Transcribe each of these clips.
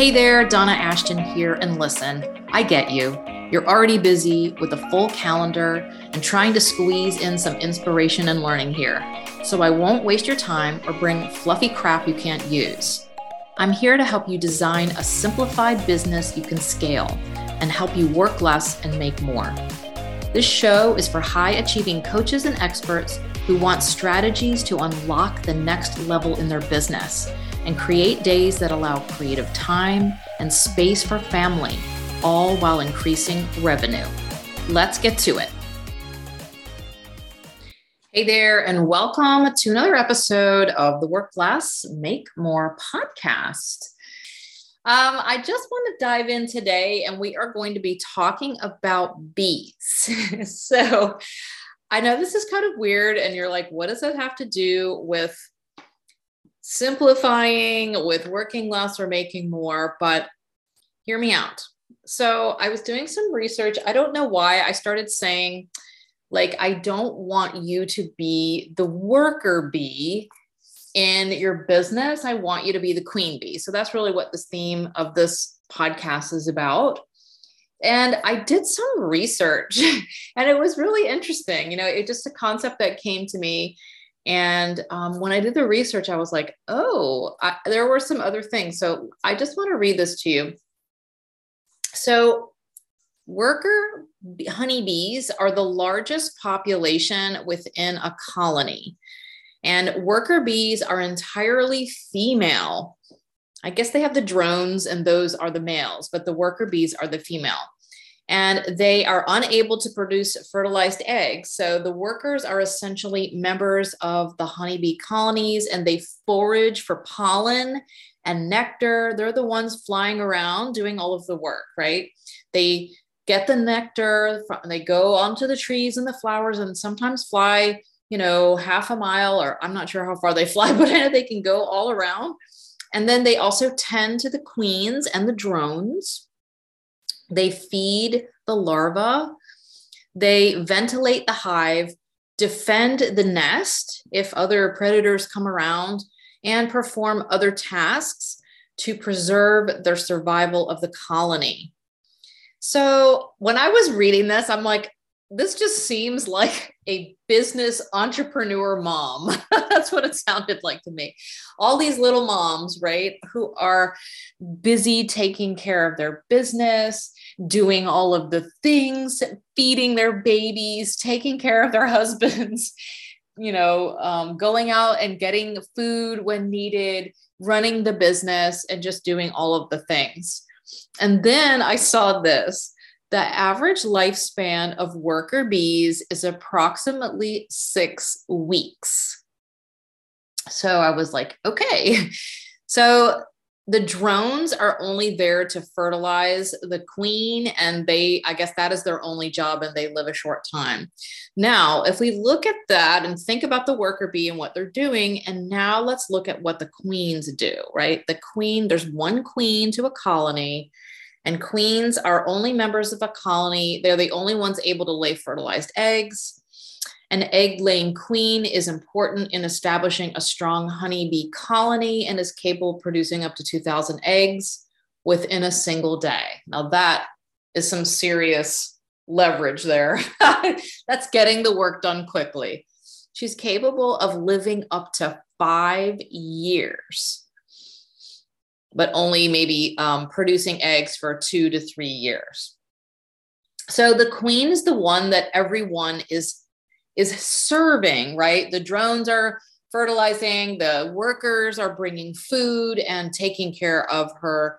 Hey there, Donna Ashton here, and listen, I get you. You're already busy with a full calendar and trying to squeeze in some inspiration and learning here. So I won't waste your time or bring fluffy crap you can't use. I'm here to help you design a simplified business you can scale and help you work less and make more. This show is for high achieving coaches and experts who want strategies to unlock the next level in their business and create days that allow creative time and space for family, all while increasing revenue. Let's get to it. Hey there, and welcome to another episode of the Work Less, Make More podcast. Um, I just want to dive in today, and we are going to be talking about bees. so, I know this is kind of weird, and you're like, what does that have to do with simplifying, with working less or making more, but hear me out. So I was doing some research. I don't know why I started saying, like, I don't want you to be the worker bee in your business. I want you to be the queen bee. So that's really what this theme of this podcast is about. And I did some research and it was really interesting. You know, it just a concept that came to me and um, when I did the research, I was like, oh, I, there were some other things. So I just want to read this to you. So, worker honeybees are the largest population within a colony. And worker bees are entirely female. I guess they have the drones, and those are the males, but the worker bees are the female and they are unable to produce fertilized eggs. So the workers are essentially members of the honeybee colonies and they forage for pollen and nectar. They're the ones flying around doing all of the work, right? They get the nectar, they go onto the trees and the flowers and sometimes fly, you know, half a mile or I'm not sure how far they fly, but they can go all around. And then they also tend to the queens and the drones they feed the larva, they ventilate the hive, defend the nest if other predators come around, and perform other tasks to preserve their survival of the colony. So when I was reading this, I'm like, this just seems like a business entrepreneur mom. That's what it sounded like to me. All these little moms, right, who are busy taking care of their business, doing all of the things, feeding their babies, taking care of their husbands, you know, um, going out and getting food when needed, running the business, and just doing all of the things. And then I saw this the average lifespan of worker bees is approximately six weeks. So I was like, okay. So the drones are only there to fertilize the queen, and they, I guess that is their only job, and they live a short time. Now, if we look at that and think about the worker bee and what they're doing, and now let's look at what the queens do, right? The queen, there's one queen to a colony and queens are only members of a colony. They're the only ones able to lay fertilized eggs. An egg laying queen is important in establishing a strong honeybee colony and is capable of producing up to 2,000 eggs within a single day. Now, that is some serious leverage there. That's getting the work done quickly. She's capable of living up to five years but only maybe um, producing eggs for two to three years. So the queen is the one that everyone is is serving, right? The drones are fertilizing, the workers are bringing food and taking care of her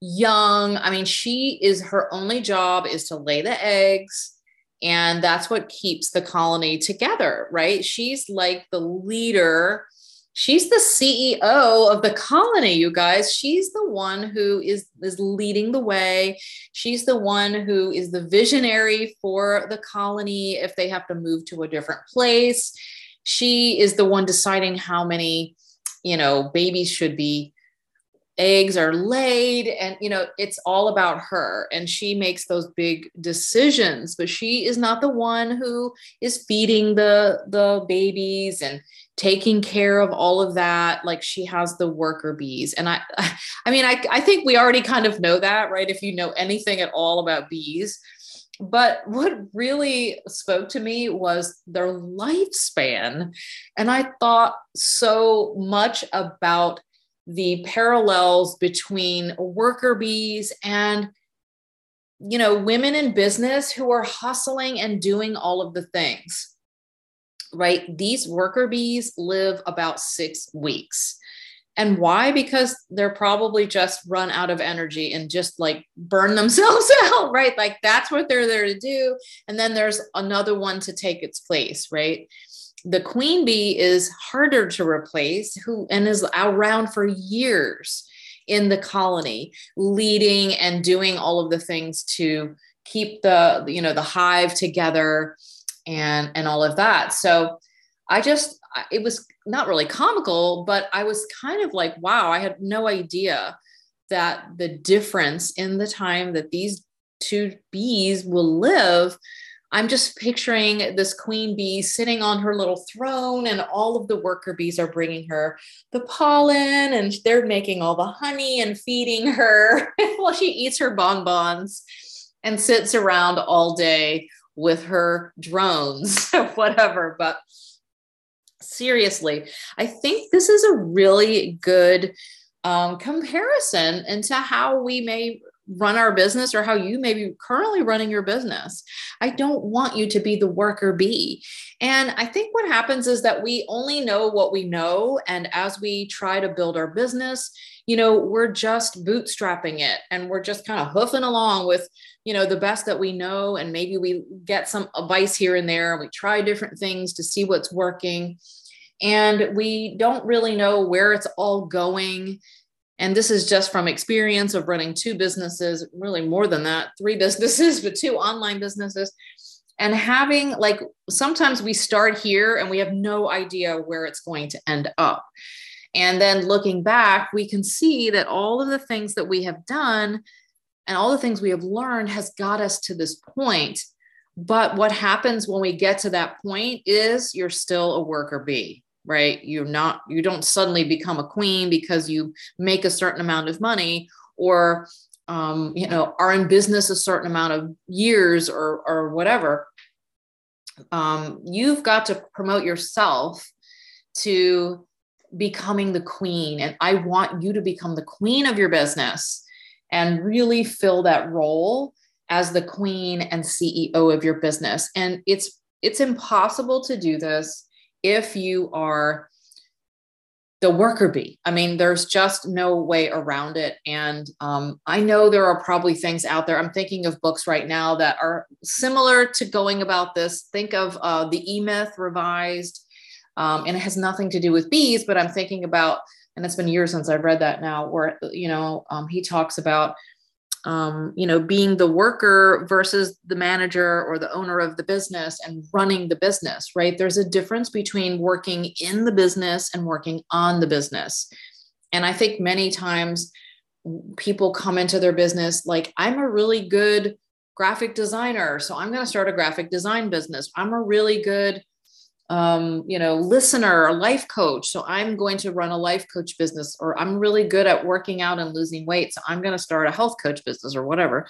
young. I mean, she is her only job is to lay the eggs and that's what keeps the colony together, right? She's like the leader she's the CEO of the colony, you guys. She's the one who is, is leading the way. She's the one who is the visionary for the colony if they have to move to a different place. She is the one deciding how many, you know, babies should be eggs are laid and you know it's all about her and she makes those big decisions but she is not the one who is feeding the the babies and taking care of all of that like she has the worker bees. And i i mean i i think we already kind of know that right? If you know anything at all about bees. But what really spoke to me was their lifespan. And i thought so much about the parallels between worker bees and you know women in business who are hustling and doing all of the things right? These worker bees live about six weeks. And why? Because they're probably just run out of energy and just like burn themselves out, right? Like that's what they're there to do. And then there's another one to take its place, right? The queen bee is harder to replace who and is around for years in the colony, leading and doing all of the things to keep the, you know, the hive together and and all of that. So i just it was not really comical but i was kind of like wow i had no idea that the difference in the time that these two bees will live i'm just picturing this queen bee sitting on her little throne and all of the worker bees are bringing her the pollen and they're making all the honey and feeding her while she eats her bonbons and sits around all day with her drones, whatever. But seriously, I think this is a really good um, comparison into how we may run our business or how you may be currently running your business. I don't want you to be the worker bee. And I think what happens is that we only know what we know. And as we try to build our business, you know, we're just bootstrapping it and we're just kind of hoofing along with, you know, the best that we know. And maybe we get some advice here and there. And we try different things to see what's working. And we don't really know where it's all going. And this is just from experience of running two businesses, really more than that, three businesses, but two online businesses. And having like sometimes we start here and we have no idea where it's going to end up. And then looking back, we can see that all of the things that we have done and all the things we have learned has got us to this point. But what happens when we get to that point is you're still a worker bee, right? You're not, you don't suddenly become a queen because you make a certain amount of money or, um, you know, are in business a certain amount of years or, or whatever. Um, you've got to promote yourself to becoming the queen. And I want you to become the queen of your business and really fill that role as the queen and CEO of your business. And it's it's impossible to do this if you are the worker bee. I mean, there's just no way around it. And um, I know there are probably things out there. I'm thinking of books right now that are similar to going about this. Think of uh, the E Myth revised um, and it has nothing to do with bees, but I'm thinking about, and it's been years since I've read that now, where, you know, um, he talks about, um, you know, being the worker versus the manager or the owner of the business and running the business, right? There's a difference between working in the business and working on the business. And I think many times people come into their business like, I'm a really good graphic designer. So I'm going to start a graphic design business. I'm a really good um, you know, listener, a life coach. So I'm going to run a life coach business, or I'm really good at working out and losing weight. So I'm going to start a health coach business or whatever.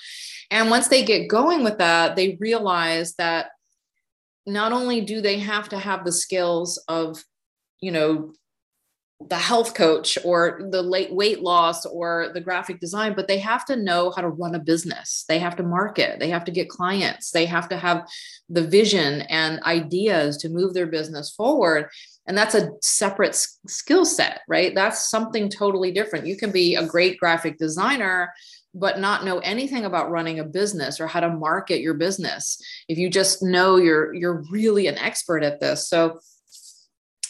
And once they get going with that, they realize that not only do they have to have the skills of, you know, the health coach or the late weight loss or the graphic design, but they have to know how to run a business. They have to market, they have to get clients, they have to have the vision and ideas to move their business forward. And that's a separate skill set, right? That's something totally different. You can be a great graphic designer, but not know anything about running a business or how to market your business. If you just know you're you're really an expert at this. So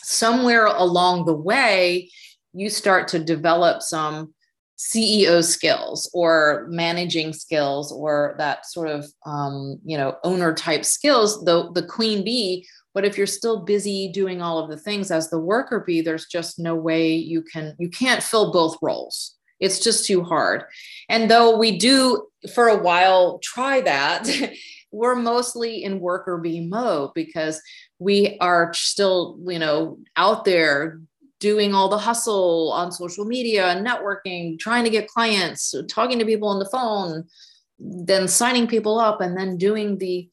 somewhere along the way, you start to develop some CEO skills or managing skills or that sort of um, you know owner type skills, the the queen bee. But if you're still busy doing all of the things as the worker bee, there's just no way you can you can't fill both roles. It's just too hard. And though we do for a while try that, we're mostly in worker bee mode because we are still, you know, out there doing all the hustle on social media and networking, trying to get clients, talking to people on the phone, then signing people up and then doing the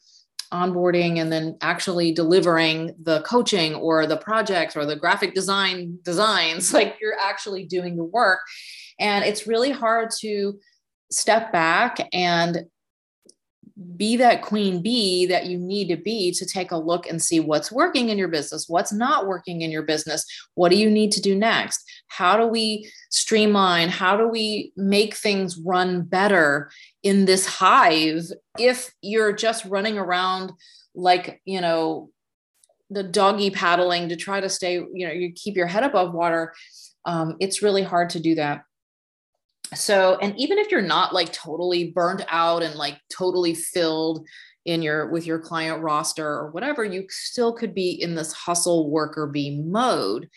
onboarding and then actually delivering the coaching or the projects or the graphic design designs. Like you're actually doing the work. And it's really hard to step back and be that queen bee that you need to be to take a look and see what's working in your business, what's not working in your business, what do you need to do next? How do we streamline? How do we make things run better in this hive if you're just running around like, you know, the doggy paddling to try to stay, you know, you keep your head above water. Um, it's really hard to do that so and even if you're not like totally burnt out and like totally filled in your with your client roster or whatever you still could be in this hustle worker bee mode.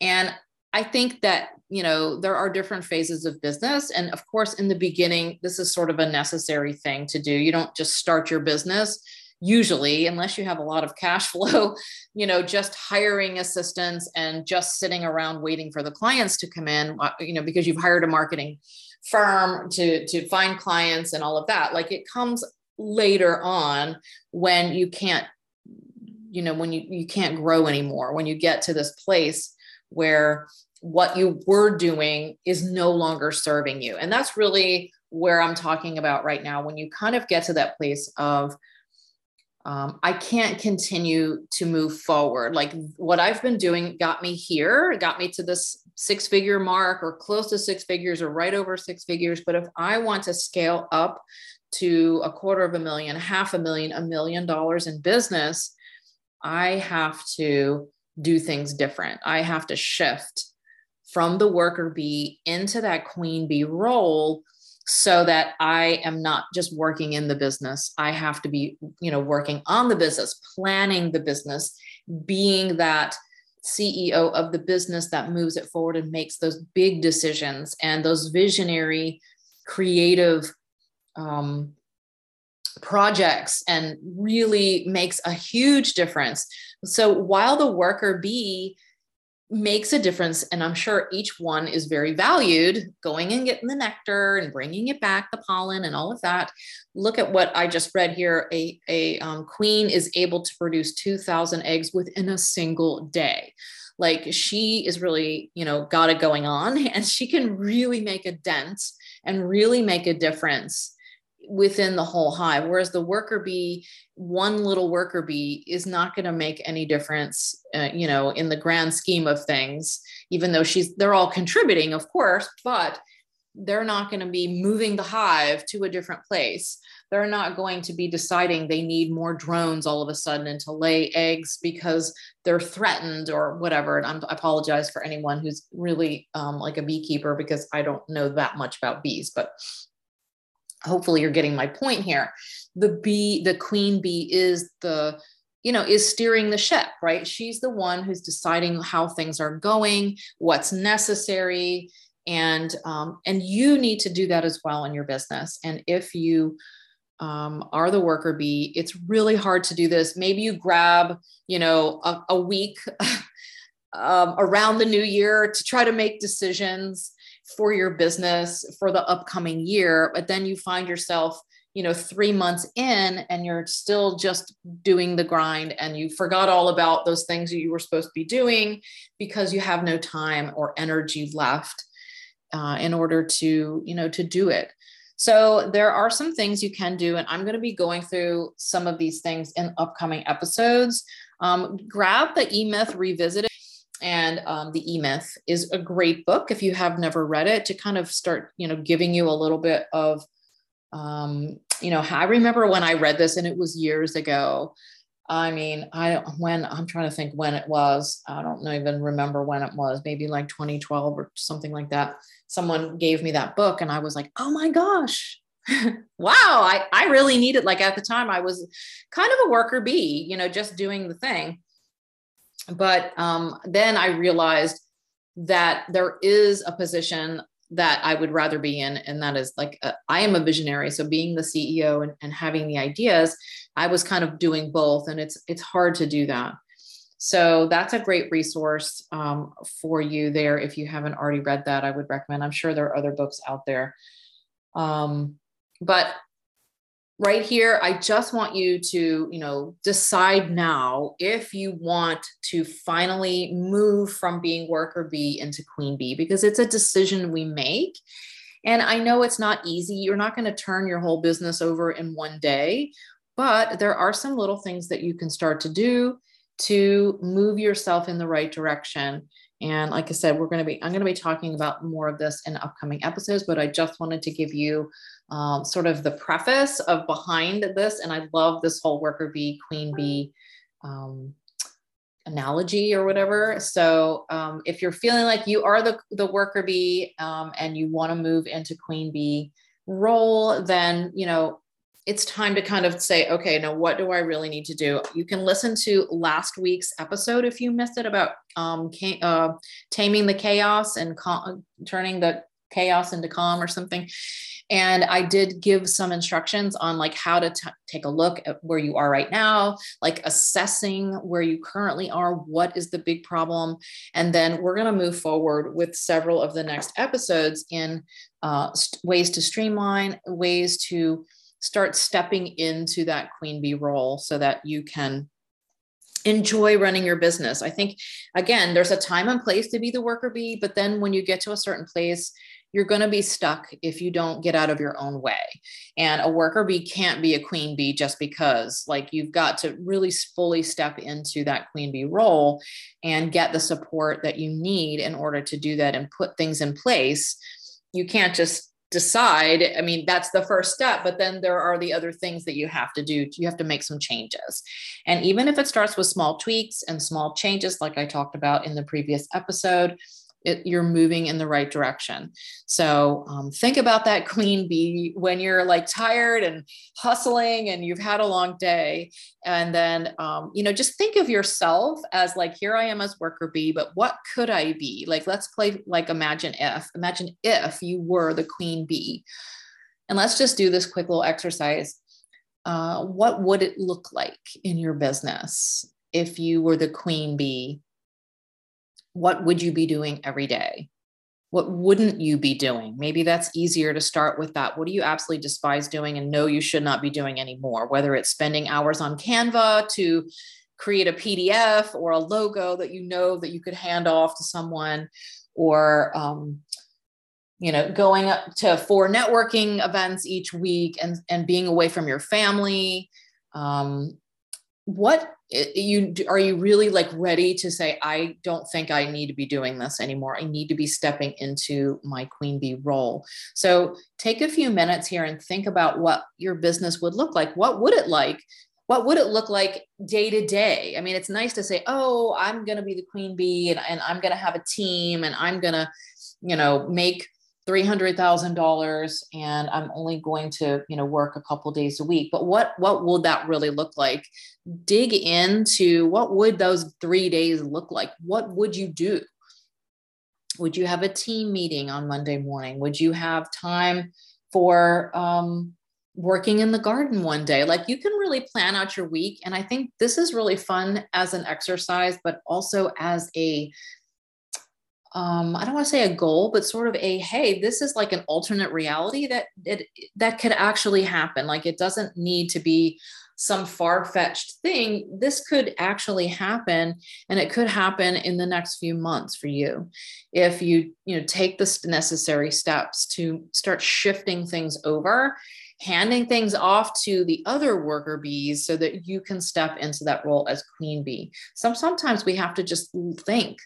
And i think that you know there are different phases of business. And of course in the beginning this is sort of a necessary thing to do. You don't just start your business usually unless you have a lot of cash flow you know just hiring assistants and just sitting around waiting for the clients to come in uh, you know because you've hired a marketing firm to to find clients and all of that. Like it comes later on when you can't you know when you you can't grow anymore when you get to this place where what you were doing is no longer serving you. And that's really where i'm talking about right now. When you kind of get to that place of um, I can't continue to move forward. Like what I've been doing got me here, got me to this six figure mark or close to six figures or right over six figures. But if I want to scale up to a quarter of a million, half a million, a million dollars in business, I have to do things different. I have to shift from the worker bee into that queen bee role so that I am not just working in the business. I have to be, you know, working on the business, planning the business, being that CEO of the business that moves it forward and makes those big decisions and those visionary, creative um, projects and really makes a huge difference. So while the worker bee makes a difference and i'm sure each one is very valued going and getting the nectar and bringing it back the pollen and all of that. Look at what i just read here. A, a um, queen is able to produce 2000 eggs within a single day. Like she is really you know got it going on and she can really make a dent and really make a difference within the whole hive whereas the worker bee one little worker bee is not going to make any difference uh, you know in the grand scheme of things even though she's they're all contributing of course but they're not going to be moving the hive to a different place. They're not going to be deciding they need more drones all of a sudden and to lay eggs because they're threatened or whatever. And I'm, i apologize for anyone who's really um, like a beekeeper because i don't know that much about bees but hopefully you're getting my point here. The bee the queen bee is the you know is steering the ship right? She's the one who's deciding how things are going what's necessary and um, and you need to do that as well in your business. And if you um, are the worker bee it's really hard to do this. Maybe you grab you know a, a week um, around the new year to try to make decisions for your business for the upcoming year but then you find yourself you know 3 months in and you're still just doing the grind and you forgot all about those things that you were supposed to be doing because you have no time or energy left uh, in order to you know to do it. So there are some things you can do and i'm going to be going through some of these things in upcoming episodes. Um, grab the e-myth revisited and um, the e-myth is a great book if you have never read it to kind of start you know giving you a little bit of um, you know i remember when i read this and it was years ago. I mean i when i'm trying to think when it was. I don't even remember when it was. Maybe like 2012 or something like that. Someone gave me that book and i was like oh my gosh. Wow I, I really needed like at the time i was kind of a worker bee you know just doing the thing but um, then I realized that there is a position that I would rather be in. And that is like, a, I am a visionary. So being the CEO and, and having the ideas, I was kind of doing both. And it's, it's hard to do that. So that's a great resource um, for you there. If you haven't already read that, I would recommend. I'm sure there are other books out there. Um, but right here i just want you to you know decide now if you want to finally move from being worker bee into queen bee because it's a decision we make. And i know it's not easy. You're not going to turn your whole business over in one day but there are some little things that you can start to do to move yourself in the right direction and like I said, we're going to be, I'm going to be talking about more of this in upcoming episodes, but I just wanted to give you um, sort of the preface of behind this. And I love this whole worker bee, queen bee um, analogy or whatever. So um, if you're feeling like you are the, the worker bee um, and you want to move into queen bee role, then, you know, it's time to kind of say, okay, now what do I really need to do? You can listen to last week's episode if you missed it about um, uh, taming the chaos and cal- turning the chaos into calm or something. And I did give some instructions on like how to t- take a look at where you are right now, like assessing where you currently are, what is the big problem. And then we're going to move forward with several of the next episodes in uh, st- ways to streamline, ways to start stepping into that queen bee role so that you can enjoy running your business. I think, again, there's a time and place to be the worker bee, but then when you get to a certain place, you're going to be stuck if you don't get out of your own way. And a worker bee can't be a queen bee just because. Like, you've got to really fully step into that queen bee role and get the support that you need in order to do that and put things in place. You can't just decide i mean that's the first step but then there are the other things that you have to do. You have to make some changes. And even if it starts with small tweaks and small changes like i talked about in the previous episode it, you're moving in the right direction. So um, think about that queen bee when you're like tired and hustling and you've had a long day. And then, um, you know, just think of yourself as like, here I am as worker bee, but what could I be? Like, let's play like imagine if, imagine if you were the queen bee. And let's just do this quick little exercise. Uh, what would it look like in your business if you were the queen bee what would you be doing every day? What wouldn't you be doing? Maybe that's easier to start with that. What do you absolutely despise doing and know you should not be doing anymore? Whether it's spending hours on Canva to create a PDF or a logo that you know that you could hand off to someone, or um, you know, going up to four networking events each week and and being away from your family. Um, what you are you really like ready to say i don't think i need to be doing this anymore. I need to be stepping into my queen bee role. So take a few minutes here and think about what your business would look like. What would it like? What would it look like day to day? I mean it's nice to say oh i'm going to be the queen bee and, and i'm going to have a team and i'm going to you know make $300,000 and I'm only going to, you know, work a couple days a week. But what what would that really look like? Dig into what would those 3 days look like? What would you do? Would you have a team meeting on Monday morning? Would you have time for um, working in the garden one day? Like you can really plan out your week. And I think this is really fun as an exercise, but also as a um, I don't want to say a goal, but sort of a hey, this is like an alternate reality that it that could actually happen. Like it doesn't need to be some far-fetched thing. This could actually happen, and it could happen in the next few months for you if you you know take the necessary steps to start shifting things over handing things off to the other worker bees so that you can step into that role as queen bee. Some sometimes we have to just think,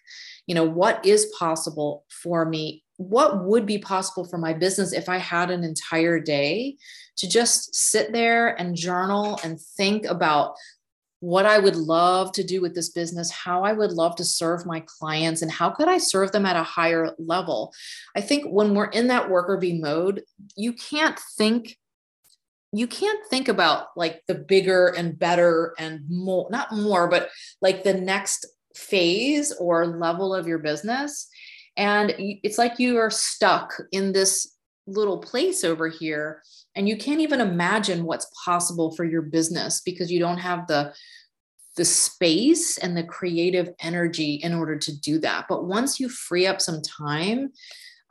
you know, what is possible for me? What would be possible for my business if I had an entire day to just sit there and journal and think about what I would love to do with this business, how I would love to serve my clients, and how could I serve them at a higher level. I think when we're in that worker bee mode, you can't think you can't think about like the bigger and better and more not more but like the next phase or level of your business And it's like you are stuck in this little place over here and you can't even imagine what's possible for your business because you don't have the the space and the creative energy in order to do that. But once you free up some time,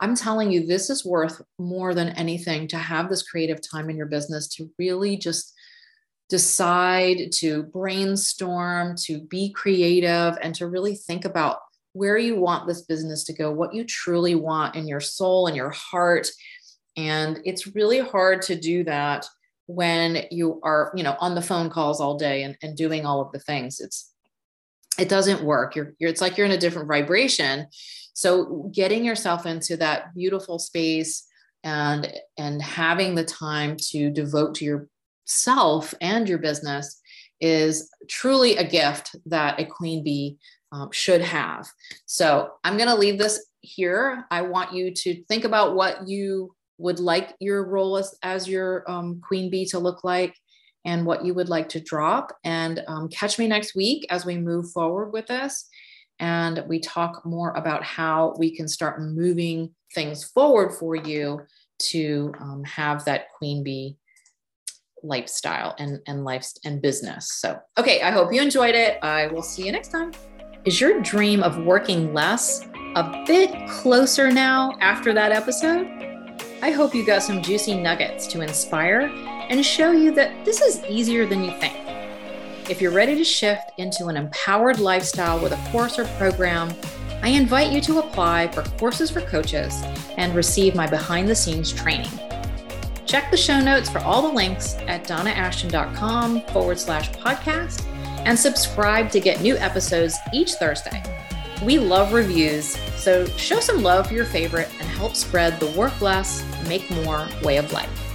I'm telling you, this is worth more than anything to have this creative time in your business to really just decide to brainstorm, to be creative, and to really think about where you want this business to go, what you truly want in your soul and your heart. And it's really hard to do that when you are, you know, on the phone calls all day and, and doing all of the things. It's it doesn't work. You're, you're it's like you're in a different vibration. So getting yourself into that beautiful space and and having the time to devote to yourself and your business is truly a gift that a queen bee um, should have. So I'm going to leave this here. I want you to think about what you would like your role as, as your um, queen bee to look like and what you would like to drop. And um, catch me next week as we move forward with this. And we talk more about how we can start moving things forward for you to um, have that queen bee lifestyle and, and life and business. So, okay, I hope you enjoyed it. I will see you next time. Is your dream of working less a bit closer now after that episode? I hope you got some juicy nuggets to inspire and show you that this is easier than you think. If you're ready to shift into an empowered lifestyle with a course or program, I invite you to apply for Courses for Coaches and receive my behind the scenes training. Check the show notes for all the links at donnaashton.com forward slash podcast and subscribe to get new episodes each Thursday. We love reviews, so show some love for your favorite and help spread the work less, make more way of life.